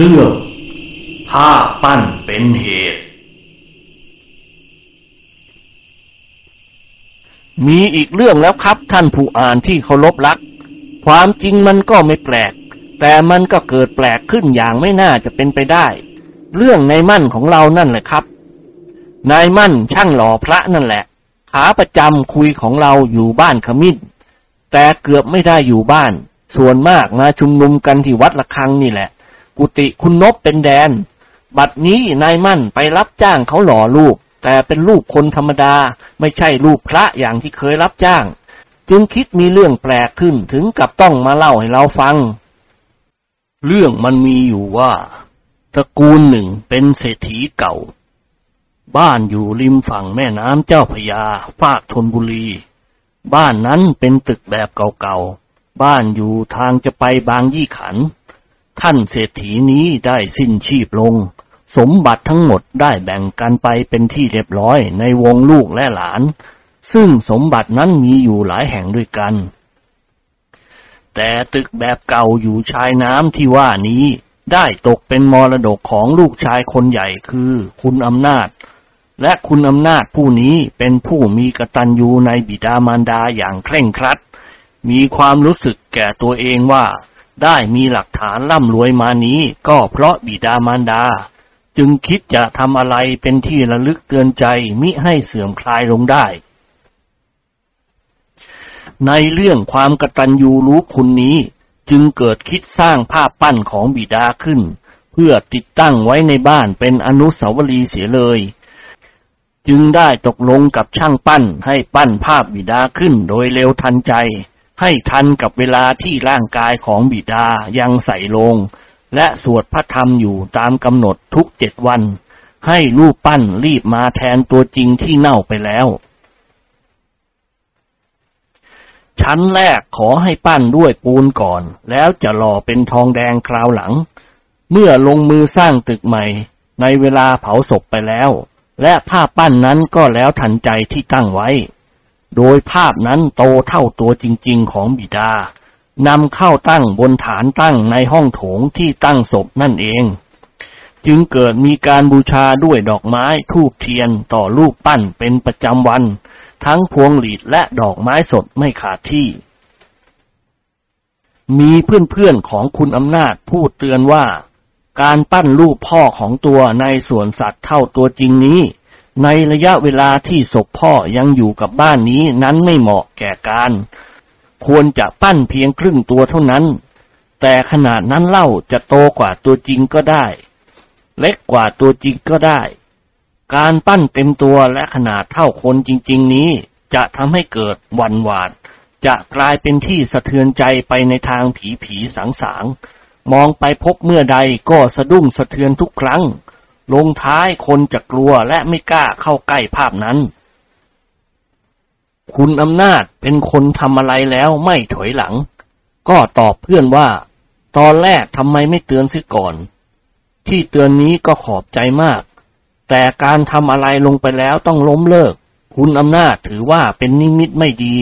เรื่องผ้าปั้นเป็นเหตุ มีอีกเรื่องแล้วครับท่านผู้อ่านที่เคารพรัก ความจริงมันก็ไม่แปลก แต่มันก็เกิดแปลกขึ้นอย่างไม่น่าจะเป็นไปได้ เรื่องนายมั่นของเรานั่นแหละครับ นายมั่นช่างหล่อพระนั่นแหละ ขาประจำคุยของเราอยู่บ้านขมิ้น แต่เกือบไม่ได้อยู่บ้าน ส่วนมากมาชุมนุมกันที่วัดละคังนี่แหละ กุฏิคุณนบเป็นแดน บัดนี้นายมั่นไปรับจ้างเขาหล่อลูกแต่เป็นลูกคนธรรมดา ไม่ใช่ลูกพระอย่างที่เคยรับจ้าง จึงคิดมีเรื่องแปลกขึ้นถึงกับต้องมาเล่าให้เราฟัง เรื่องมันมีอยู่ว่าตระกูลหนึ่งเป็นเศรษฐีเก่า บ้านอยู่ริมฝั่งแม่น้ำเจ้าพยาภาคธนบุรี บ้านนั้นเป็นตึกแบบเก่าๆ บ้านอยู่ทางจะไปบางยี่ขัน ท่านเศรษฐีนี้ได้สิ้นชีพลง สมบัติทั้งหมดได้แบ่งกันไปเป็นที่เรียบร้อยในวงลูกและหลาน ซึ่งสมบัตินั้นมีอยู่หลายแห่งด้วยกัน แต่ตึกแบบเก่าอยู่ชายน้ำที่ว่านี้ได้ตกเป็นมรดกของลูกชายคนใหญ่คือคุณอำนาจ และคุณอำนาจผู้นี้เป็นผู้มีกตัญญูในบิดามารดาอย่างเคร่งครัด มีความรู้สึกแก่ตัวเองว่า ได้มีหลักฐานร่ำรวยมานี้ ก็เพราะบิดามารดา จึงคิดจะทำอะไรเป็นที่ระลึกเตือนใจมิให้เสื่อมคลายลงได้ ในเรื่องความกตัญญูรู้คุณนี้ จึงเกิดคิดสร้างภาพปั้นของบิดาขึ้น เพื่อติดตั้งไว้ในบ้านเป็นอนุสาวรีย์เสียเลย จึงได้ตกลงกับช่างปั้นให้ปั้นภาพบิดาขึ้นโดยเร็วทันใจ ให้ทันกับเวลาที่ร่างกายของบิดายังใส่ลง และสวดพระธรรมอยู่ตามกำหนดทุกเจ็ดวัน ให้รูปปั้นรีบมาแทนตัวจริงที่เน่าไปแล้ว ชั้นแรกขอให้ปั้นด้วยปูนก่อน แล้วจะหล่อเป็นทองแดงคราวหลัง เมื่อลงมือสร้างตึกใหม่ ในเวลาเผาศพไปแล้ว และภาปั้นนั้นก็แล้วทันใจที่ตั้งไว้ โดยภาพนั้นโตเท่าตัวจริง ๆ ของบิดานำเข้าตั้งบนฐานตั้งในห้องโถงที่ตั้งศพนั่นเอง จึงเกิดมีการบูชาด้วยดอกไม้ทูบเทียนต่อรูปปั้นเป็นประจำวัน ทั้งพวงหลีดและดอกไม้สดไม่ขาดที่ มีเพื่อนๆของคุณอำนาจพูดเตือนว่า การปั้นรูปพ่อของตัวในส่วนสัตว์เท่าตัวจริงนี้ ในระยะเวลาที่ศพพ่อยังอยู่กับบ้านนี้นั้นไม่เหมาะแก่การ ควรจะปั้นเพียงครึ่งตัวเท่านั้น แต่ขนาดนั้นเล่าจะโตกว่าตัวจริงก็ได้ เล็กกว่าตัวจริงก็ได้ การปั้นเต็มตัวและขนาดเท่าคนจริง ๆ นี้ จะทำให้เกิดวันหวาด จะกลายเป็นที่สะเทือนใจไปในทางผีผีสางสางๆมองไปพบเมื่อใดก็สะดุ้งสะเทือนทุกครั้ง ลงท้ายคนจะกลัวและไม่กล้าเข้าใกล้ภาพนั้น คุณอำนาจเป็นคนทำอะไรแล้วไม่ถอยหลัง ก็ตอบเพื่อนว่า ตอนแรกทำไมไม่เตือนซิก่อน ที่เตือนนี้ก็ขอบใจมาก แต่การทำอะไรลงไปแล้วต้องล้มเลิก คุณอำนาจถือว่าเป็นนิมิตไม่ดี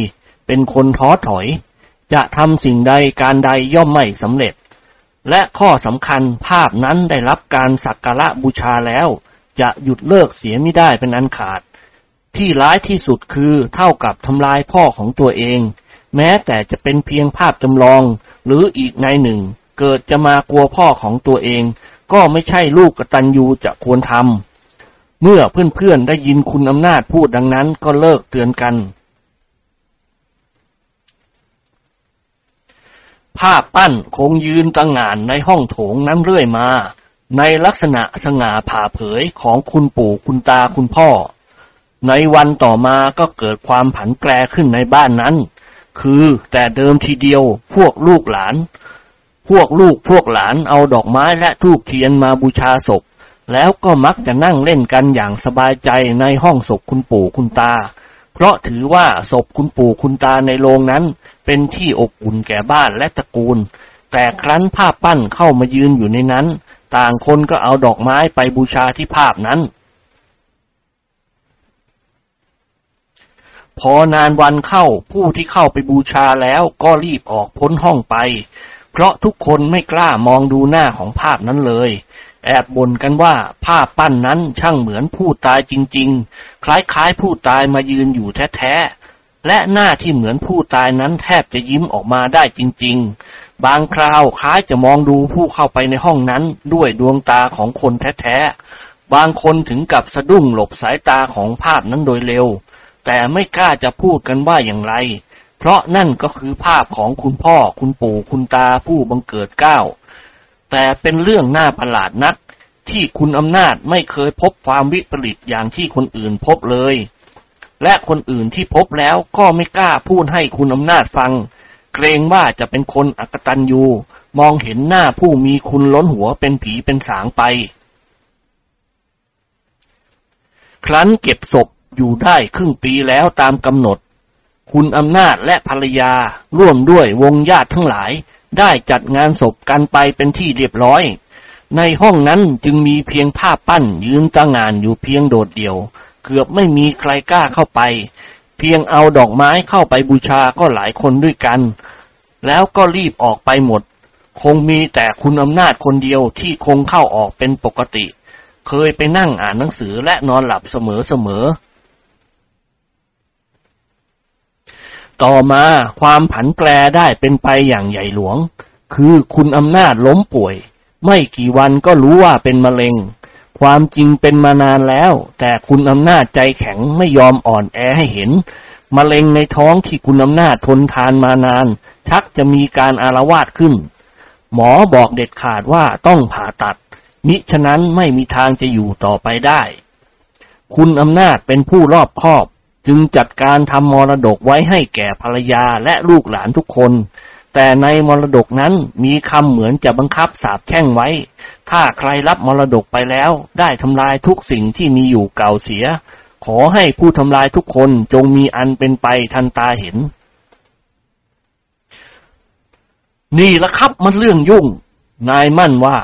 เป็นคนท้อถอย จะทำสิ่งใดการใดย่อมไม่สำเร็จ และข้อสำคัญภาพนั้นได้รับการสักการะบูชาแล้ว จะหยุดเลิกเสียไม่ได้เป็นอันขาด ที่ร้ายที่สุดคือเท่ากับทำลายพ่อของตัวเอง แม้แต่จะเป็นเพียงภาพจำลอง หรืออีกในหนึ่ง เกิดจะมากลัวพ่อของตัวเอง ก็ไม่ใช่ลูกกตัญญูจะควรทำเมื่อเพื่อนๆได้ยินคุณอำนาจพูดดังนั้นก็เลิกเตือนกัน ภาพปั้นคงยืนตั้งงานในห้องโถงนั้นเรื่อยมา ในลักษณะสง่าผ่าเผยของคุณปู่คุณตาคุณพ่อ ในวันต่อมาก็เกิดความผันแปรขึ้นในบ้านนั้น คือแต่เดิมทีเดียวพวกลูกหลาน พวกลูกพวกหลานเอาดอกไม้และธูปเทียนมาบูชาศพ แล้วก็มักจะนั่งเล่นกันอย่างสบายใจในห้องศพคุณปู่คุณตา เพราะถือว่าศพคุณปู่คุณตาในโรงนั้น เป็นที่อบอุ่นแก่บ้านและตระกูล แต่ครั้นภาพปั้นเข้ามายืนอยู่ในนั้น ต่างคนก็เอาดอกไม้ไปบูชาที่ภาพนั้น พอนานวันเข้าผู้ที่เข้าไปบูชาแล้วก็รีบออกพ้นห้องไป เพราะทุกคนไม่กล้ามองดูหน้าของภาพนั้นเลย แอบบ่นกันว่าภาพปั้นนั้นช่างเหมือนผู้ตายจริง ๆ คล้ายๆผู้ตายมายืนอยู่แท้ๆ และหน้าที่เหมือนผู้ตายนั้นแทบจะยิ้มออกมาได้จริง ๆ บางคราวคล้ายจะมองดูผู้เข้าไปในห้องนั้นด้วยดวงตาของคนแท้ๆ บางคนถึงกับสะดุ้งหลบสายตาของภาพนั้นโดยเร็ว แต่ไม่กล้าจะพูดกันว่าอย่างไร เพราะนั่นก็คือภาพของคุณพ่อคุณปู่คุณตาผู้บังเกิดเก้า แต่เป็นเรื่องน่าประหลาดนัก ที่คุณอำนาจไม่เคยพบความวิปริตอย่างที่คนอื่นพบเลย และคนอื่นที่พบแล้วก็ไม่กล้าพูดให้คุณอำนาจฟัง เกรงว่าจะเป็นคนอักตันยูมองเห็นหน้าผู้มีคุณล้นหัวเป็นผีเป็นสางไป ครั้นเก็บศพอยู่ได้ครึ่งปีแล้วตามกำหนด คุณอำนาจและภรรยาร่วมด้วยวงญาติทั้งหลาย ได้จัดงานศพกันไปเป็นที่เรียบร้อย ในห้องนั้นจึงมีเพียงภาปั้นยืนตางานอยู่เพียงโดดเดี่ยว เกือบไม่มีใครกล้าเข้าไป เพียงเอาดอกไม้เข้าไปบูชาก็หลายคนด้วยกัน แล้วก็รีบออกไปหมด คงมีแต่คุณอำนาจคนเดียวที่คงเข้าออกเป็นปกติ เคยไปนั่งอ่านหนังสือและนอนหลับเสมอเสมอ ต่อมาความผันแปรได้เป็นไปอย่างใหญ่หลวง คือคุณอำนาจล้มป่วย ไม่กี่วันก็รู้ว่าเป็นมะเร็ง ความจริงเป็นมานานแล้ว แต่คุณอำนาจใจแข็งไม่ยอมอ่อนแอให้เห็นมะเร็งในท้องที่คุณอำนาจทนทานมานาน ชักจะมีการอารวาสขึ้น หมอบอกเด็ดขาดว่าต้องผ่าตัด มิฉะนั้นไม่มีทางจะอยู่ต่อไปได้ คุณอำนาจเป็นผู้รอบคอบ จึงจัดการทำมรดกไว้ให้แก่ภรรยาและลูกหลานทุกคน แต่ในมรดกนั้นมีคำเหมือนจะบังคับสาบแช่งไว้ ถ้าใครรับมรดกไปแล้ว ได้ทำลายทุกสิ่งที่มีอยู่เก่าเสีย ขอให้ผู้ทำลายทุกคนจงมีอันเป็นไปทันตาเห็น นี่ละครับมันเรื่องยุ่ง นายมั่นว่า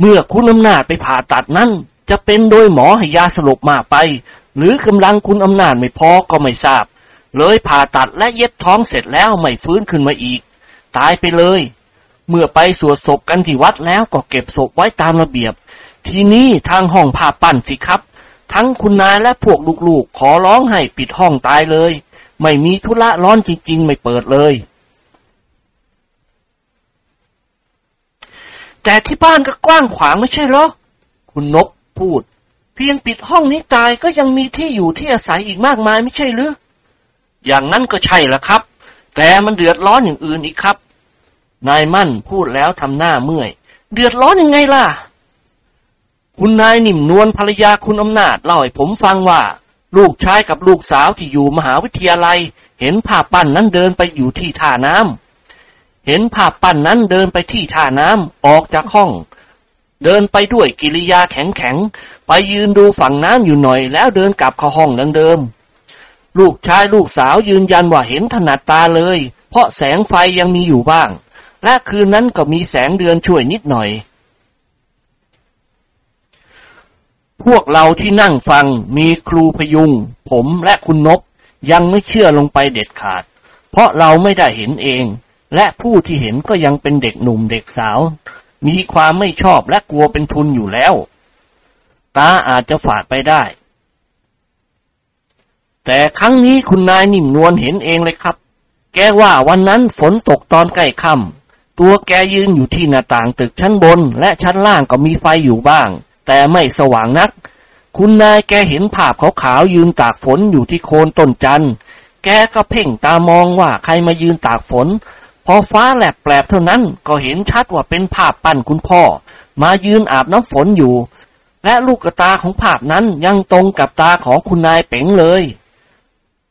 เมื่อคุณอำนาจไปผ่าตัดนั้นจะเป็นโดยหมอให้ยาสลบมากไป หรือกำลังคุณอำนาจไม่พอก็ไม่ทราบ เลยผ่าตัดและเย็บท้องเสร็จแล้วไม่ฟื้นขึ้นมาอีก ตายไปเลย เมื่อไปสวดศพกันที่วัดแล้วก็เก็บศพไว้ตามระเบียบ ทีนี้ทางห้องผ่าปั้นสิครับ ทั้งคุณนายและพวกลูกๆ ขอร้องให้ปิดห้องตายเลย ไม่มีธุระร้อนจริง ๆ ไม่เปิดเลยแต่ที่บ้านก็กว้างขวางไม่ใช่เหรอ คุณนกพูด เพียงปิดห้องนี้ตายก็ยังมีที่อยู่ที่อาศัยอีกมากมายไม่ใช่หรือ อย่างนั้นก็ใช่ละครับ แต่มันเดือดร้อนอย่างอื่นอีกครับ นายมั่นพูดแล้วทำหน้าเมื่อย เดือดร้อนยังไงล่ะ คุณนายนิ่มนวลภรรยาคุณอำนาจเล่าให้ผมฟังว่า ลูกชายกับลูกสาวที่อยู่มหาวิทยาลัย เห็นภาพปั้นนั้นเดินไปอยู่ที่ท่าน้ำเห็นภาพปั้นนั้นเดินไปที่ท่าน้ำออกจากห้อง เดินไปด้วยกิริยาแข็งๆไปยืนดูฝั่งน้ำอยู่หน่อย แล้วเดินกลับเข้าห้องดังเดิม ลูกชายลูกสาวยืนยันว่าเห็นถนัดตาเลย เพราะแสงไฟยังมีอยู่บ้าง และคืนนั้นก็มีแสงเดือนช่วยนิดหน่อย พวกเราที่นั่งฟังมีครูพยุง ผมและคุณนบยังไม่เชื่อลงไปเด็ดขาด เพราะเราไม่ได้เห็นเอง และผู้ที่เห็นก็ยังเป็นเด็กหนุ่มเด็กสาว มีความไม่ชอบและกลัวเป็นทุนอยู่แล้ว ตาอาจจะฝาดไปได้ แต่ครั้งนี้คุณนายนิ่มนวลเห็นเองเลยครับ แกว่าวันนั้นฝนตกตอนใกล้ค่ำตัวแกยืนอยู่ที่หน้าต่างตึกชั้นบน และชั้นล่างก็มีไฟอยู่บ้าง แต่ไม่สว่างนัก คุณนายแกเห็นภาพขาวๆยืนตากฝนอยู่ที่โคนต้นจันทร์แกก็เพ่งตามองว่าใครมายืนตากฝน พอฟ้าแลบแปลบเท่านั้นก็เห็นชัดว่าเป็นภาพปั้นคุณพ่อ มายืนอาบน้ำฝนอยู่ และลูกตาของภาพนั้นยังตรงกับตาของคุณนายเป๋งเลย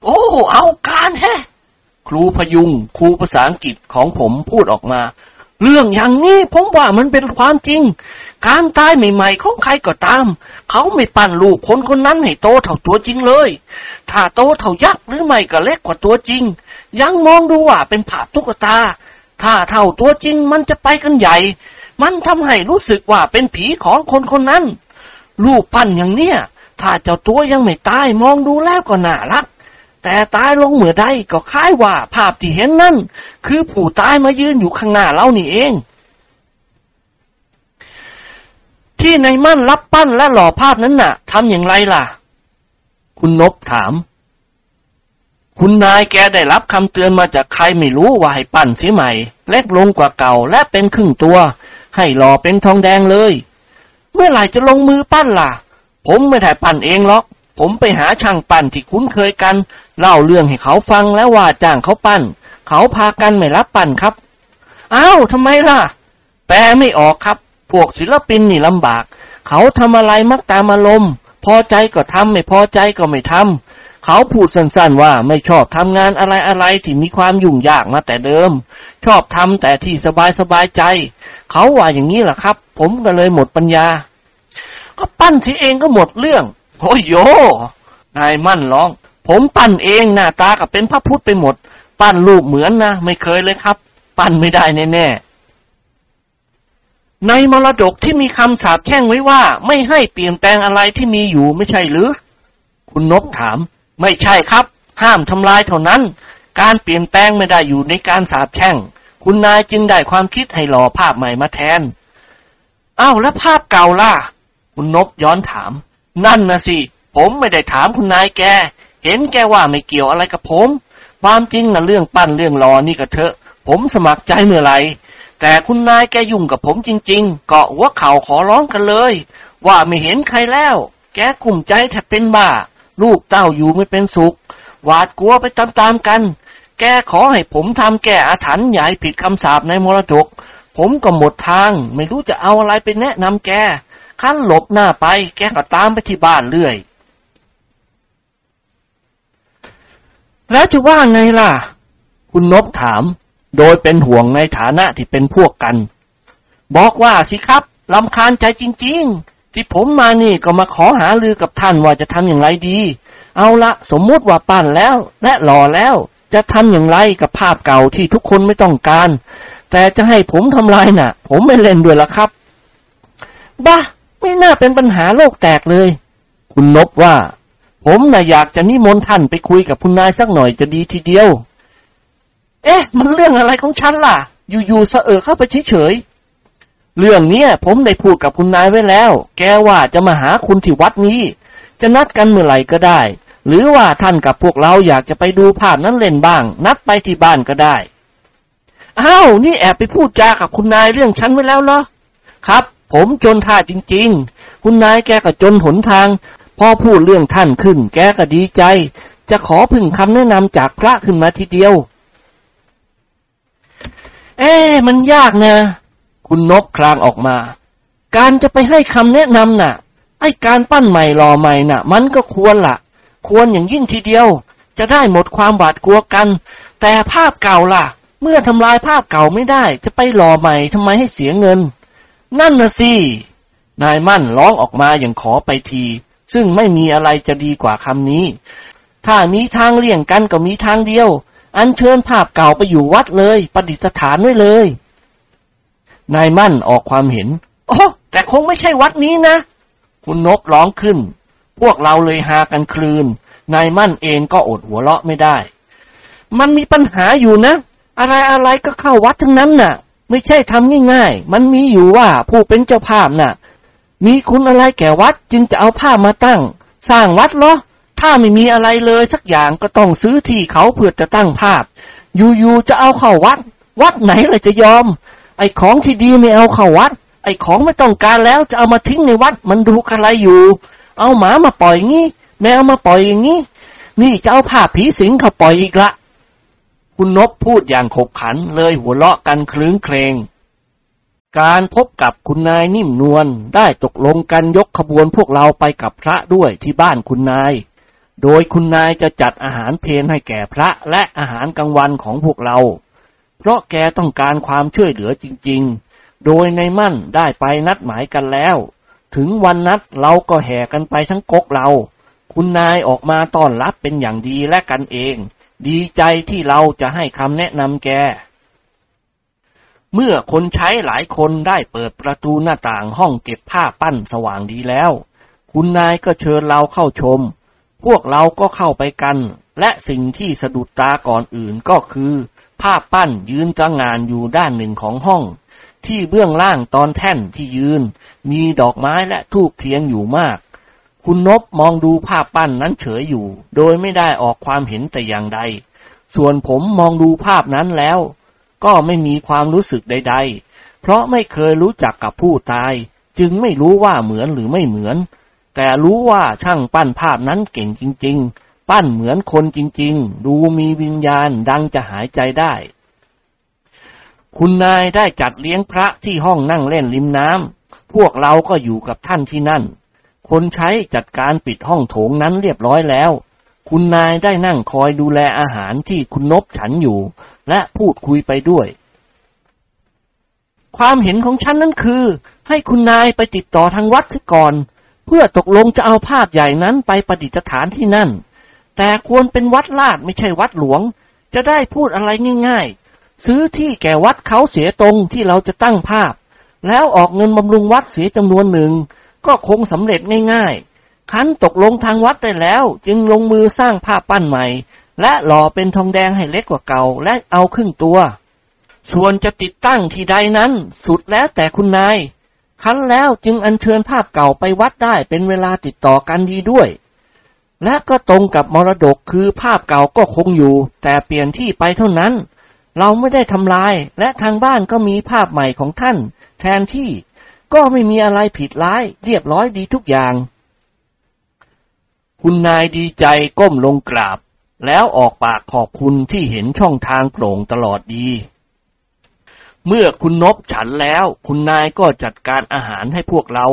โอ้ เอาการแฮะ ครูพยุง ครูภาษาอังกฤษของผมพูดออกมา เรื่องอย่างนี้ผมว่ามันเป็นความจริง การตายใหม่ๆของใครก็ตาม เขาไม่ปั้นลูกคนคนนั้นให้โตเท่าตัวจริงเลย ถ้าโตเท่ายักษ์หรือไม่ก็เล็กกว่าตัวจริง ยังมองดูว่าเป็นภาพตุ๊กตา ถ้าเท่าตัวจริงมันจะไปกันใหญ่ มันทำให้รู้สึกว่าเป็นผีของคนคนนั้นรูปปั้นอย่างเนี้ยถ้าเจ้าตัวยังไม่ตายมองดูแล้วก็น่ารัก แต่ตายลงเมื่อใดก็คล้ายว่าภาพที่เห็นนั่น คือผู้ตายมายืนอยู่ข้างหน้าเรานี่เอง ที่ในมั่นรับปั้นและหล่อภาพนั้นน่ะทำอย่างไรล่ะ คุณนบถาม คุณนายแกได้รับคำเตือนมาจากใครไม่รู้ว่าให้ปั้นเสียใหม่ เล็กลงกว่าเก่าและเป็นครึ่งตัว ให้หล่อเป็นทองแดงเลย เมื่อไหร่จะลงมือปั้นล่ะ ผมไม่ได้ปั้นเองหรอก ผมไปหาช่างปั้นที่คุ้นเคยกัน เล่าเรื่องให้เขาฟังแล้วว่าจ้างเขาปั้น เขาพากันไม่รับปั้นครับอ้าวทำไมล่ะ แปลไม่ออกครับ พวกศิลปินนี่ลำบาก เขาทำอะไรมักตามอารมณ์ พอใจก็ทำไม่พอใจก็ไม่ทำ เขาพูดสั้นๆว่าไม่ชอบทำงานอะไรๆที่มีความยุ่งยากมาแต่เดิม ชอบทำแต่ที่สบายๆใจ เขาว่าอย่างนี้แหละครับ ผมก็เลยหมดปัญญา ก็ปั้นทีเองก็หมดเรื่องโอ้ยโย นายมั่นร้อง ผมปั้นเองหน้าตากับเป็นพระพุทธไปหมด ปั้นรูปเหมือนนะ ไม่เคยเลยครับ ปั้นไม่ได้แน่ๆ ในมรดกที่มีคำสาปแช่งไว้ว่า ไม่ให้เปลี่ยนแปลงอะไรที่มีอยู่ไม่ใช่หรือ คุณนบถาม ไม่ใช่ครับ ห้ามทำลายเท่านั้น การเปลี่ยนแปลงไม่ได้อยู่ในการสาปแช่ง คุณนายจึงได้ความคิดให้หล่อภาพใหม่มาแทนอ้าวแล้วภาพเก่าล่ะ คุณนบย้อนถาม นั่นนะสิ ผมไม่ได้ถามคุณนายแก เห็นแกว่าไม่เกี่ยวอะไรกับผม ความจริงนะเรื่องปั้นเรื่องรอนี่ก็เถอะ ผมสมัครใจเมื่อไหร่ แต่คุณนายแกยุ่งกับผมจริง ๆ เกาะหัวเข่าขอร้องกันเลย ว่าไม่เห็นใครแล้ว แกกลุ่มใจแทบเป็นบ้า ลูกเต้าอยู่ไม่เป็นสุข หวาดกลัวไปตามๆกัน แกขอให้ผมทำแก้อาถรรพ์ให้ผิดคำสาปในมรดก ผมก็หมดทาง ไม่รู้จะเอาอะไรไปแนะนำแกขั้นหลบหน้าไป แกก็ตามไปที่บ้านเรื่อย แล้วจะว่าไงล่ะ คุณนบถาม โดยเป็นห่วงในฐานะที่เป็นพวกกัน บอกว่าสิครับลำคาญใจจริง ๆ ที่ผมมานี่ก็มาขอหาลือกับท่านว่าจะทำอย่างไรดี เอาละสมมติว่าปั้นแล้วและหล่อแล้ว จะทำอย่างไรกับภาพเก่าที่ทุกคนไม่ต้องการ แต่จะให้ผมทำลายน่ะ ผมไม่เล่นด้วยละครับ บ้าไม่น่าเป็นปัญหาโลกแตกเลย คุณนบว่า ผมน่ะอยากจะนิมนต์ท่านไปคุยกับคุณนายสักหน่อยจะดีทีเดียว เอ๊ะ มันเรื่องอะไรของฉันล่ะ อยู่ๆเสอเข้าไปเฉยๆเรื่องเนี้ยผมได้พูดกับคุณนายไว้แล้ว แกว่าจะมาหาคุณที่วัดนี้ จะนัดกันเมื่อไหร่ก็ได้ หรือว่าท่านกับพวกเราอยากจะไปดูภาพนั้นเล่นบ้าง นัดไปที่บ้านก็ได้อ้าวนี่แอบไปพูดจากับคุณนายเรื่องฉันไว้แล้วเหรอครับ ผมจนท่าจริง ๆ คุณนายแกก็จนหนทาง พอพูดเรื่องท่านขึ้น แกก็ดีใจ จะขอพึ่งคำแนะนำจากพระขึ้นมาทีเดียว เอ๊มันยากนะ คุณนบคลางออกมา การจะไปให้คำแนะนำน่ะ ไอการปั้นใหม่รอใหม่น่ะ มันก็ควรละควรอย่างยิ่งทีเดียว จะได้หมดความหวาดกลัวกัน แต่ภาพเก่าล่ะ เมื่อทำลายภาพเก่าไม่ได้ จะไปรอใหม่ทำไมให้เสียเงิน นั่นนะสินายมั่นร้องออกมาอย่างขอไปที ซึ่งไม่มีอะไรจะดีกว่าคำนี้ ถ้ามีทางเลี่ยงกันก็มีทางเดียว อันเชิญภาพเก่าไปอยู่วัดเลยประดิษฐานไว้เลย นายมั่นออกความเห็นโอ้แต่คงไม่ใช่วัดนี้นะ คุณนบร้องขึ้น พวกเราเลยหากันคลืน นายมั่นเองก็อดหัวเราะไม่ได้ มันมีปัญหาอยู่นะ อะไรอะไรก็เข้าวัดทั้งนั้นน่ะ ไม่ใช่ทำง่าย ๆ มันมีอยู่ว่าผู้เป็นเจ้าภาพน่ะ มีคุณอะไรแก่วัดจึงจะเอาภาพมาตั้ง สร้างวัดเหรอ ถ้าไม่มีอะไรเลยสักอย่างก็ต้องซื้อที่เขาเพื่อจะตั้งภาพ อยู่ๆจะเอาเข้าวัด วัดไหนเลยจะยอม ไอ้ของที่ดีไม่เอาเข้าวัด ไอ้ของไม่ต้องการแล้วจะเอามาทิ้งในวัด มันดูอะไรอยู่ เอาหมามาปล่อยงี้ แมวมาปล่อยอย่างนี้ นี่จะเอาภาพผีสิงเขาปล่อยอีกละ คุณนบพูดอย่างขบขันเลยหัวเราะกันคลื้นเครงการพบกับคุณนายนิ่มนวลได้ตกลงกันยกขบวนพวกเราไปกับพระด้วยที่บ้านคุณนาย โดยคุณนายจะจัดอาหารเพลให้แก่พระและอาหารกลางวันของพวกเรา เพราะแกต้องการความช่วยเหลือจริง ๆ โดยในมั่นได้ไปนัดหมายกันแล้ว ถึงวันนัดเราก็แห่กันไปทั้งกกเรา คุณนายออกมาต้อนรับเป็นอย่างดีและกันเอง ดีใจที่เราจะให้คำแนะนำแก เมื่อคนใช้หลายคนได้เปิดประตูหน้าต่างห้องเก็บผ้าปั้นสว่างดีแล้ว คุณนายก็เชิญเราเข้าชม พวกเราก็เข้าไปกัน และสิ่งที่สะดุดตาก่อนอื่นก็คือ ภาพปั้นยืนจังงานอยู่ด้านหนึ่งของห้อง ที่เบื้องล่างตอนแท่นที่ยืน มีดอกไม้และทูบเทียนอยู่มาก คุณนบมองดูภาพปั้นนั้นเฉยอยู่ โดยไม่ได้ออกความเห็นแต่อย่างใด ส่วนผมมองดูภาพนั้นแล้ว ก็ไม่มีความรู้สึกใด ๆ เพราะไม่เคยรู้จักกับผู้ตาย จึงไม่รู้ว่าเหมือนหรือไม่เหมือน แต่รู้ว่าช่างปั้นภาพนั้นเก่งจริง ๆ ปั้นเหมือนคนจริง ๆ ดูมีวิญญาณดังจะหายใจได้ คุณนายได้จัดเลี้ยงพระที่ห้องนั่งเล่นริมน้ำ พวกเราก็อยู่กับท่านที่นั่น คนใช้จัดการปิดห้องโถงนั้นเรียบร้อยแล้ว คุณนายได้นั่งคอยดูแลอาหารที่คุณนบฉันอยู่ และพูดคุยไปด้วยความเห็นของฉันนั้นคือ ให้คุณนายไปติดต่อทางวัดซะก่อน เพื่อตกลงจะเอาภาพใหญ่นั้นไปประดิษฐานที่นั่น แต่ควรเป็นวัดลาดไม่ใช่วัดหลวง จะได้พูดอะไรง่ายๆ ซื้อที่แก่วัดเขาเสียตรงที่เราจะตั้งภาพ แล้วออกเงินบำรุงวัดเสียจำนวนหนึ่ง ก็คงสำเร็จง่ายๆ คันตกลงทางวัดได้แล้ว จึงลงมือสร้างภาพปั้นใหม่ และหล่อเป็นทองแดงให้เล็กกว่าเก่าและเอาครึ่งตัว ส่วนจะติดตั้งที่ใดนั้น สุดแล้วแต่คุณนาย คันแล้วจึงอัญเชิญภาพเก่าไปวัดได้เป็นเวลาติดต่อกันดีด้วย และก็ตรงกับมรดกคือภาพเก่าก็คงอยู่ แต่เปลี่ยนที่ไปเท่านั้น เราไม่ได้ทำลาย และทางบ้านก็มีภาพใหม่ของท่าน แทนที่ก็ไม่มีอะไรผิดร้าย เรียบร้อยดีทุกอย่าง คุณนายดีใจก้มลงกราบ แล้วออกปากขอบคุณที่เห็นช่องทางโปร่งตลอดดี เมื่อคุณนบฉันแล้ว คุณนายก็จัดการอาหารให้พวกเรา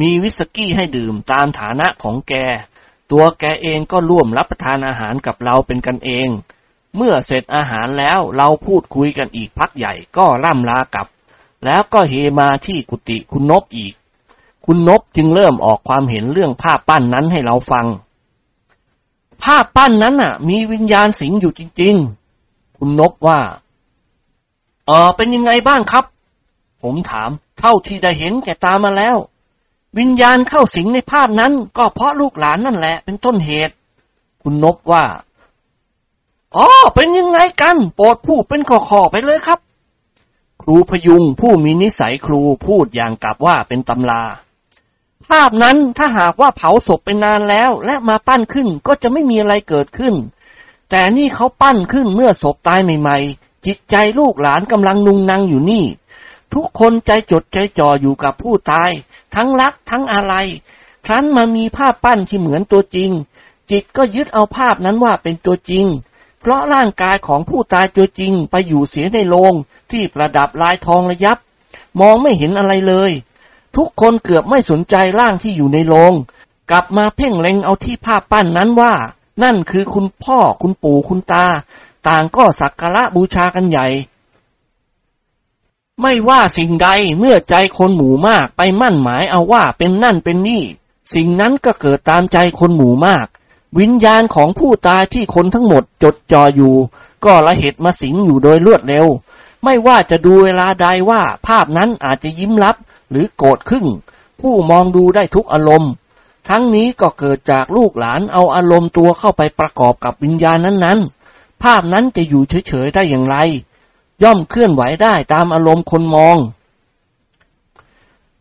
มีวิสกี้ให้ดื่มตามฐานะของแก ตัวแกเองก็ร่วมรับประทานอาหารกับเราเป็นกันเอง เมื่อเสร็จอาหารแล้วเราพูดคุยกันอีกพักใหญ่ก็ร่ำลากลับ แล้วก็เฮมาที่กุฏิคุณนบอีก คุณนบจึงเริ่มออกความเห็นเรื่องภาพปั้นนั้นให้เราฟัง ภาพปั้นนั้นน่ะ มีวิญญาณสิงอยู่จริง ๆ คุณนบว่า เออเป็นยังไงบ้างครับ ผมถามเท่าที่ได้เห็นแก่ตามาแล้ว วิญญาณเข้าสิงในภาพนั้น ก็เพราะลูกหลานนั่นแหละเป็นต้นเหตุ คุณนบว่าอ๋อเป็นยังไงกัน โปรดพูดเป็นข้อๆไปเลยครับ ครูพยุงผู้มีนิสัยครูพูดอย่างกับว่าเป็นตำรา ภาพนั้นถ้าหากว่าเผาศพไปนานแล้ว และมาปั้นขึ้นก็จะไม่มีอะไรเกิดขึ้น แต่นี่เขาปั้นขึ้นเมื่อศพตายใหม่ ๆ จิตใจลูกหลานกำลังนุงนังอยู่นี่ ทุกคนใจจดใจจ่ออยู่กับผู้ตาย ทั้งรักทั้งอะไร ครั้นมามีภาพปั้นที่เหมือนตัวจริง จิตก็ยึดเอาภาพนั้นว่าเป็นตัวจริง เพราะร่างกายของผู้ตายตัวจริงไปอยู่เสียในโรงที่ประดับลายทองระยับ มองไม่เห็นอะไรเลย ทุกคนเกือบไม่สนใจร่างที่อยู่ในโรงกลับมาเพ่งเล็งเอาที่ภาพปั้นนั้นว่า นั่นคือคุณพ่อคุณปู่คุณตา ต่างก็สักการะบูชากันใหญ่ ไม่ว่าสิ่งใดเมื่อใจคนหมู่มากไปมั่นหมายเอาว่าเป็นนั่นเป็นนี่ สิ่งนั้นก็เกิดตามใจคนหมู่มาก วิญญาณของผู้ตายที่คนทั้งหมดจดจ่ออยู่ ก็ละเหตุมาสิงอยู่โดยรวดเร็ว ไม่ว่าจะดูเวลาใดว่าภาพนั้นอาจจะยิ้มรับหรือโกรธขึ้นผู้มองดูได้ทุกอารมณ์ ทั้งนี้ก็เกิดจากลูกหลานเอาอารมณ์ตัวเข้าไปประกอบกับวิญญาณนั้นๆ ภาพนั้นจะอยู่เฉยๆได้อย่างไร ย่อมเคลื่อนไหวได้ตามอารมณ์คนมอง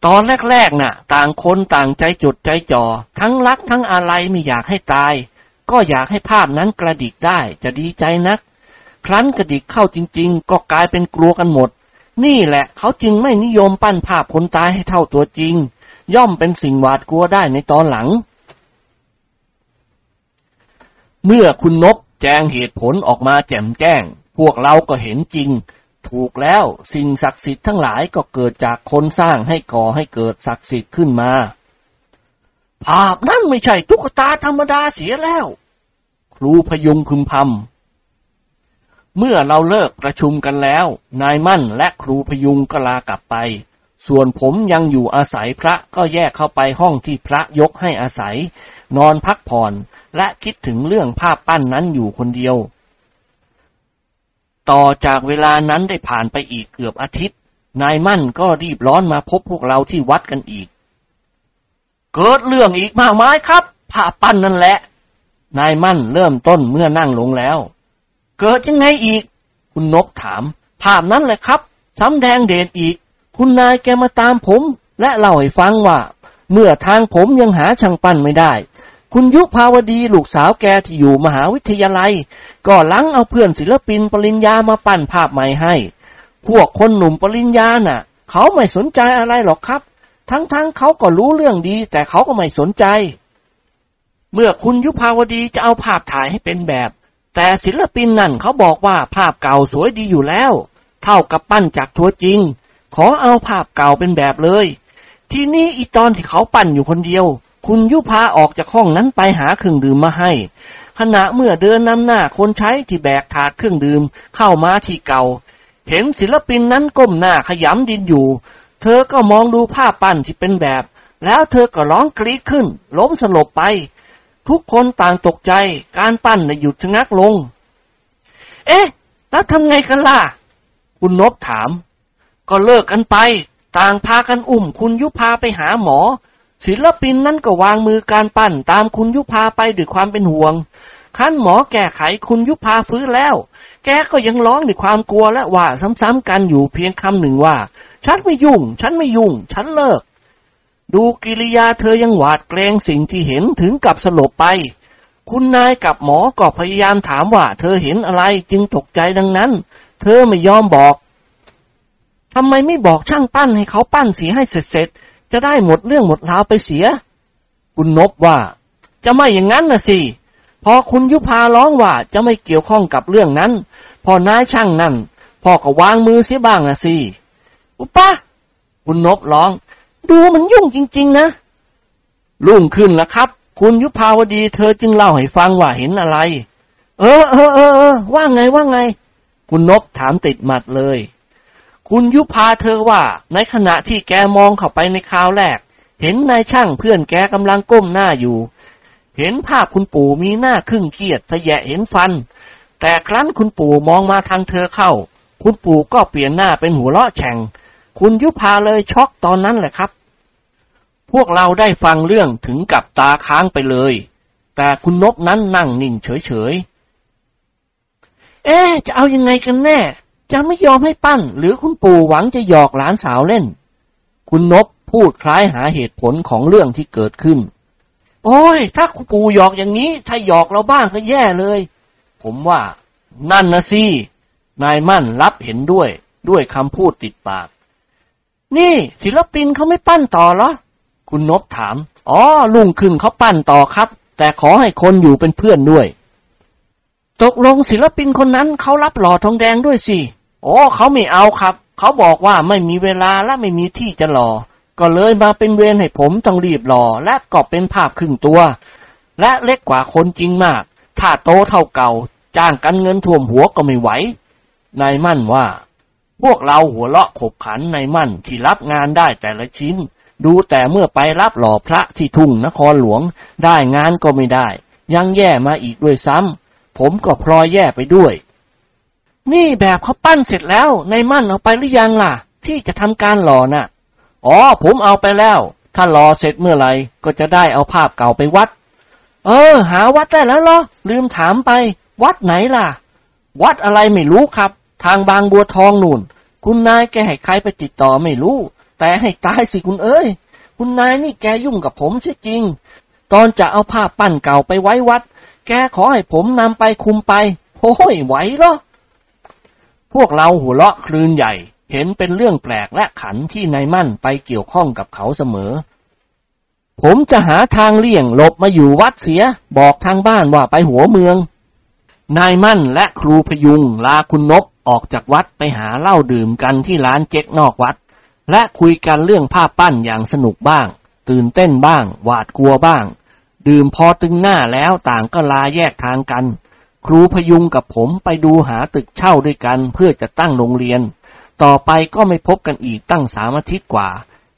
ตอนแรกๆน่ะ ต่างคนต่างใจจดใจจ่อทั้งรักทั้งอะไรไม่อยากให้ตาย ก็อยากให้ภาพนั้นกระดิกได้จะดีใจนัก ครั้นกระดิกเข้าจริง ๆ ก็กลายเป็นกลัวกันหมด นี่แหละเขาจึงไม่นิยมปั้นภาพคนตายให้เท่าตัวจริง ย่อมเป็นสิ่งหวาดกลัวได้ในตอนหลังเมื่อคุณนบ จงเหตุผลออกมาแจ่มแจ้ง พวกเราก็เห็นจริง ถูกแล้วสิ่งศักดิ์สิทธิ์ทั้งหลายก็เกิดจากคนสร้างให้ก่อให้เกิดศักดิ์สิทธิ์ขึ้นมา ภาพนั้นไม่ใช่ตุ๊กตาธรรมดาเสียแล้ว ครูพยุงพึมพำเมื่อเราเลิกประชุมกันแล้ว นายมั่นและครูพยุงก็ลากลับไป ส่วนผมยังอยู่อาศัยพระก็แยกเข้าไปห้องที่พระยกให้อาศัย นอนพักผ่อน และคิดถึงเรื่องภาพปั้นนั้นอยู่คนเดียว ต่อจากเวลานั้นได้ผ่านไปอีกเกือบอาทิตย์ นายมั่นก็รีบร้อนมาพบพวกเราที่วัดกันอีก เกิดเรื่องอีกมากมายครับผ้าปั้นนั่นแหละ นายมั่นเริ่มต้นเมื่อนั่งลงแล้ว เกิดยังไงอีก คุณนกถาม ภาพนั้นแหละครับซ้ำแดงเดชอีก คุณนายแกมาตามผม และเล่าให้ฟังว่า เมื่อทางผมยังหาช่างปั้นไม่ได้ คุณยุภาวดีลูกสาวแกที่อยู่มหาวิทยาลัย ก็ลังเอาเพื่อนศิลปินปริญญามาปั้นภาพใหม่ให้ พวกคนหนุ่มปริญญาน่ะ เขาไม่สนใจอะไรหรอกครับ ทั้งๆเเขาก็รู้เรื่องดี แต่เขาก็ไม่สนใจ เมื่อคุณยุภาวดีจะเอาภาพถ่ายให้เป็นแบบ แต่ศิลปินนั่นเขาบอกว่าภาพเก่าสวยดีอยู่แล้ว เท่ากับปั้นจากตัวจริง ขอเอาภาพเก่าเป็นแบบเลย ทีนี้อีตอนที่เขาปั้นอยู่คนเดียว คุณยุพาออกจากห้องนั้นไปหาเครื่องดื่มมาให้ ขณะเมื่อเดินนำหน้าคนใช้ที่แบกถาดเครื่องดื่มเข้ามาที่เก่า เห็นศิลปินนั้นก้มหน้าขยำดินอยู่ เธอก็มองดูภาพปั้นที่เป็นแบบ แล้วเธอก็ร้องกรีดขึ้น ล้มสลบไป ทุกคนต่างตกใจการปั้นหยุดชะงักลง เอ๊ะ แล้วทำไงกันล่ะ คุณนบถาม ก็เลิกกันไป ต่างพากันอุ้มคุณยุพาไปหาหมอ ศิลปินนั้นก็วางมือการปั้นตามคุณยุพาไปด้วยความเป็นห่วงขั้นหมอแก้ไขคุณยุพาฟื้นแล้ว แกก็ยังร้องด้วยความกลัวและว่าซ้ำๆกันอยู่เพียงคำหนึ่งว่า ฉันไม่ยุ่ง ฉันไม่ยุ่ง ฉันเลิก ดูกิริยาเธอยังหวาดเกรงสิ่งที่เห็นถึงกับสลบไป คุณนายกับหมอก็พยายามถามว่า เธอเห็นอะไรจึงตกใจดังนั้น เธอไม่ยอมบอกทำไมไม่บอกช่างปั้นให้เขาปั้นสีให้เสร็จๆจ จะได้หมดเรื่องหมดราวไปเสีย คุณนบว่า จะไม่อย่างนั้นนะสิพอคุณยุพาร้องว่าจะไม่เกี่ยวข้องกับเรื่องนั้น พอนายช่างนั่นพ่อก็วางมือเสียบ้างนะสิอุปะคุณนบร้อง ดูมันยุ่งจริง ๆ นะรุ่งขึ้นแล้วครับ คุณยุพาวดีเธอจึงเล่าให้ฟังว่าเห็นอะไร เออเออเออเออว่าไงว่าไง คุณนบถามติดหมัดเลย คุณยุพาเธอว่า ในขณะที่แกมองเข้าไปในคราวแรก เห็นนายช่างเพื่อนแกกำลังก้มหน้าอยู่ เห็นภาพคุณปู่มีหน้าครึ่งเครียดสแยะเห็นฟัน แต่ครั้นคุณปู่มองมาทางเธอเข้า คุณปู่ก็เปลี่ยนหน้าเป็นหัวเราะแฉ่ง คุณยุพาเลยช็อกตอนนั้นแหละครับ พวกเราได้ฟังเรื่องถึงกับตาค้างไปเลย แต่คุณนบนั้นนั่งนิ่งเฉยๆเอ๊จะเอายังไงกันแน่ จะไม่ยอมให้ปั้น หรือคุณปู่หวังจะหยอกหลานสาวเล่น คุณนบพูดคล้ายหาเหตุผลของเรื่องที่เกิดขึ้น โอ้ย ถ้าคุณปู่หยอกอย่างนี้ ถ้าหยอกเราบ้างก็แย่เลย ผมว่า นั่นนะสิ นายมั่นรับเห็นด้วย ด้วยคำพูดติดปาก นี่ ศิลปินเขาไม่ปั้นต่อเหรอ คุณนบถาม อ๋อ ลุงขึ้นเขาปั้นต่อครับ แต่ขอให้คนอยู่เป็นเพื่อนด้วย ตกลงศิลปินคนนั้นเขารับหล่อทองแดงด้วยสิ โอ้เขาไม่เอาครับ เขาบอกว่าไม่มีเวลาและไม่มีที่จะหล่อก็เลยมาเป็นเวรให้ผมต้องรีบหล่อและก็เป็นภาพครึ่งตัว และเล็กกว่าคนจริงมาก ถ้าโตเท่าเก่า จ้างกันเงินท่วมหัวก็ไม่ไหวนายมั่นว่า พวกเราหัวเราะขบขันนายมั่นที่รับงานได้แต่ละชิ้น ดูแต่เมื่อไปรับหล่อพระที่ทุ่งนครหลวง ได้งานก็ไม่ได้ ยังแย่มาอีกด้วยซ้ำผมก็พลอยแย่ไปด้วย นี่แบบเขาปั้นเสร็จแล้วนายมั่นเอาไปหรือยังล่ะ ที่จะทำการหล่อน่ะ อ๋อ ผมเอาไปแล้ว ถ้าหล่อเสร็จเมื่อไหร่ก็จะได้เอาภาพเก่าไปวัด เออ หาวัดได้แล้วเหรอ ลืมถามไป วัดไหนล่ะ วัดอะไรไม่รู้ครับ ทางบางบัวทองนู่น คุณนายแกให้ใครไปติดต่อไม่รู้ แต่ให้ตายสิคุณเอ้ย คุณนายนี่แกยุ่งกับผมใช่จริง ตอนจะเอาภาพปั้นเก่าไปไว้วัด แกขอให้ผมนำไปคุมไปโอ้ยไหวเหรอ พวกเราหัวเราะคลืนใหญ่ เห็นเป็นเรื่องแปลกและขันที่นายมั่นไปเกี่ยวข้องกับเขาเสมอ ผมจะหาทางเลี่ยงหลบมาอยู่วัดเสีย บอกทางบ้านว่าไปหัวเมือง นายมั่นและครูพยุงลาคุณนบออกจากวัดไปหาเหล้าดื่มกันที่ร้านเจ๊กนอกวัด และคุยกันเรื่องภาพปั้นอย่างสนุกบ้าง ตื่นเต้นบ้าง หวาดกลัวบ้าง ดื่มพอตึงหน้าแล้วต่างก็ลาแยกทางกัน ครูพยุงกับผมไปดูหาตึกเช่าด้วยกันเพื่อจะตั้งโรงเรียน ต่อไปก็ไม่พบกันอีกตั้งสามอาทิตย์กว่า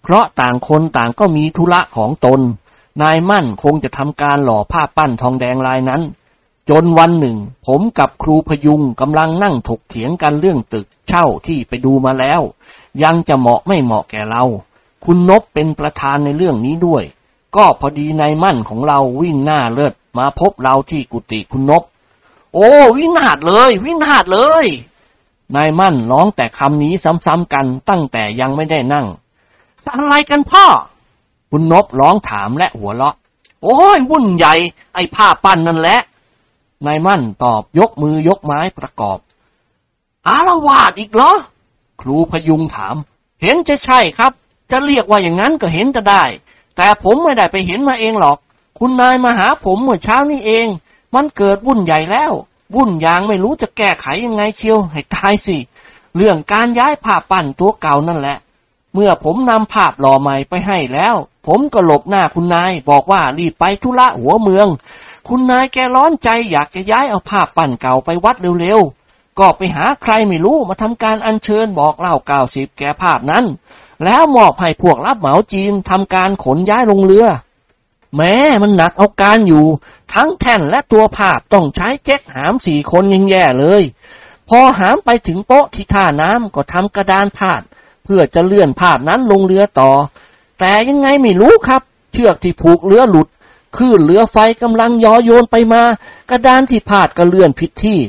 เพราะต่างคนต่างก็มีธุระของตน นายมั่นคงจะทำการหล่อภาพปั้นทองแดงลายนั้น จนวันหนึ่ง ผมกับครูพยุงกำลังนั่งถกเถียงกันเรื่องตึกเช่าที่ไปดูมาแล้ว ยังจะเหมาะไม่เหมาะแก่เรา คุณนบเป็นประธานในเรื่องนี้ด้วย ก็พอดีนายมั่นของเราวิ่งหน้าเลิศมาพบเราที่กุฏิคุณนบ โอ้ วินาศเลย วินาศเลย นายมั่นร้องแต่คำนี้ซ้ำๆกันตั้งแต่ยังไม่ได้นั่ง อะไรกันพ่อ คุณนบร้องถามและหัวเราะ โอ้ยวุ่นใหญ่ ไอ้ผ้าปั้นนั่นแหละ นายมั่นตอบยกมือยกไม้ประกอบ อารวาดอีกเหรอ ครูพยุงถาม เห็นจะใช่ครับ จะเรียกว่าอย่างนั้นก็เห็นจะได้ แต่ผมไม่ได้ไปเห็นมาเองหรอก คุณนายมาหาผมเมื่อเช้านี้เอง มันเกิดวุ่นใหญ่แล้ว วุ่นยางไม่รู้จะแก้ไขยังไงเชียวให้ตายสิ เรื่องการย้ายผ้าปั้นตัวเก่านั่นแหละ เมื่อผมนำภาพหล่อใหม่ไปให้แล้ว ผมก็หลบหน้าคุณนาย บอกว่ารีบไปธุระหัวเมือง คุณนายแกร้อนใจอยากจะย้ายเอาภาพปั้นเก่าไปวัดเร็วๆ ก็ไปหาใครไม่รู้มาทำการอัญเชิญบอกเล่าเก้าสิบแก่ภาพนั้น แล้วมอบให้พวกรับเหมาจีนทำการขนย้ายลงเรือ แม้มันหนักเอาการอยู่ ทั้งแท่นและตัวภาพต้องใช้เจ๊กหามสี่คนยังแย่เลย พอหามไปถึงโป๊ะที่ท่าน้ำก็ทำกระดานพาด เพื่อจะเลื่อนภาพนั้นลงเรือต่อ แต่ยังไงไม่รู้ครับ เชือกที่ผูกเรือหลุดคลื่นเรือไฟกำลังยอโยนไปมา กระดานที่พาดก็เลื่อนผิดที่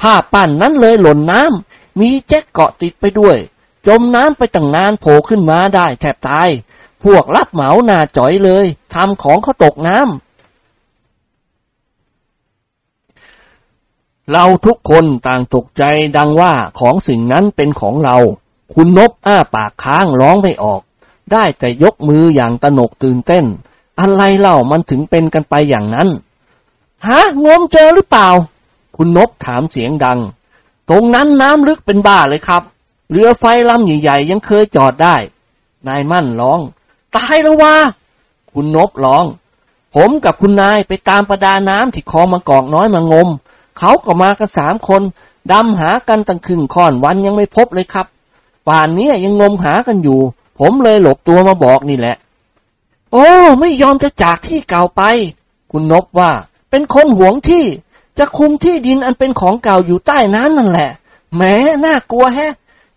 ภาพปั้นนั้นเลยหล่นน้ำมีแจ็คเกาะติดไปด้วย จมน้ำไปตั้งนานโผล่ขึ้นมาได้แทบตาย พวกรับเหมาหนาจ่อยเลยทำของเขาตกน้ำเราทุกคนต่างตกใจดังว่าของสิ่งนั้นเป็นของเรา คุณนบอ้าปากค้างร้องไม่ออก ได้แต่ยกมืออย่างตนกตื่นเต้น อะไรเล่ามันถึงเป็นกันไปอย่างนั้น ฮะ งมเจอหรือเปล่า คุณนบถามเสียงดัง ตรงนั้นน้ำลึกเป็นบ้าเลยครับ เรือไฟลำใหญ่ๆยังเคยจอดได้นายมั่นร้อง ตายแล้ววะคุณนบร้อง ผมกับคุณนายไปตามประดาน้ำที่คลองมะกอกน้อยมางม เขาก็มากันสามคนดำหากันตั้งครึ่งค่อนวันยังไม่พบเลยครับ ป่านนี้ยังงมหากันอยู่ ผมเลยหลบตัวมาบอกนี่แหละ โอ้ ไม่ยอมจะจากที่เก่าไป คุณนบว่า เป็นคนหวงที่ จะคุมที่ดินอันเป็นของเก่าอยู่ใต้น้ำนั่นแหละแหมน่ากลัวแฮะ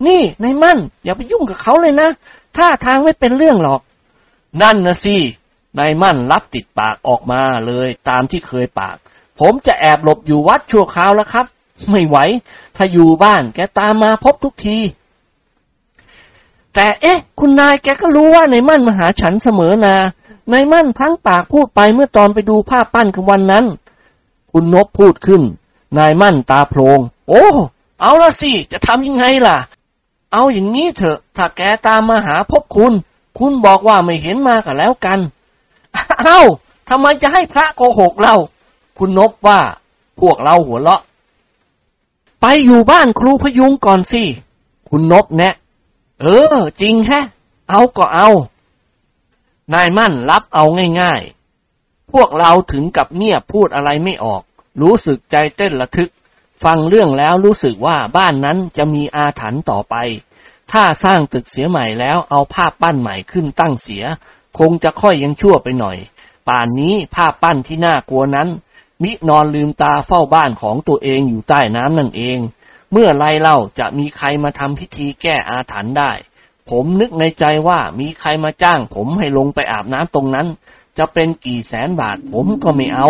นี่นายมั่น อย่าไปยุ่งกับเขาเลยนะท่าทางไม่เป็นเรื่องหรอก นั่นนะสินายมั่นรับติดปากออกมาเลยตามที่เคยปาก ผมจะแอบหลบอยู่วัดชั่วคราวแล้วครับ ไม่ไหว ถ้าอยู่บ้านแกตามมาพบทุกที แต่เอ๊ะ คุณนายแกก็รู้ว่านายมั่นมาหาฉันเสมอนานายมั่นพังปากพูดไปเมื่อตอนไปดูภาพปั้นกันวันนั้น คุณนบพูดขึ้น นายมั่นตาโพลงโอ้ เอาละสิ จะทำยังไงล่ะ เอาอย่างนี้เถอะ ถ้าแกตามมาหาพบคุณ คุณบอกว่าไม่เห็นมากันแล้วกัน เอ้าทำไมจะให้พระโกหกเรา คุณนบว่าพวกเราหัวเราะ ไปอยู่บ้านครูพยุงก่อนสิ คุณนบแนะ เออ จริงแฮะ เอาก็เอา นายมั่นรับเอาง่ายๆ พวกเราถึงกับเงียบพูดอะไรไม่ออก รู้สึกใจเต้นระทึก ฟังเรื่องแล้วรู้สึกว่าบ้านนั้นจะมีอาถรรพ์ต่อไป ถ้าสร้างตึกเสียใหม่แล้วเอาภาพปั้นใหม่ขึ้นตั้งเสีย คงจะค่อยยังชั่วไปหน่อย ป่านนี้ภาพปั้นที่น่ากลัวนั้น มินอนลืมตาเฝ้าบ้านของตัวเองอยู่ใต้น้ำนั่นเอง เมื่อไรเล่าจะมีใครมาทำพิธีแก้อาถรรพ์ได้ ผมนึกในใจว่ามีใครมาจ้าง ผมให้ลงไปอาบน้ำตรงนั้น จะเป็นกี่แสนบาทผมก็ไม่เอา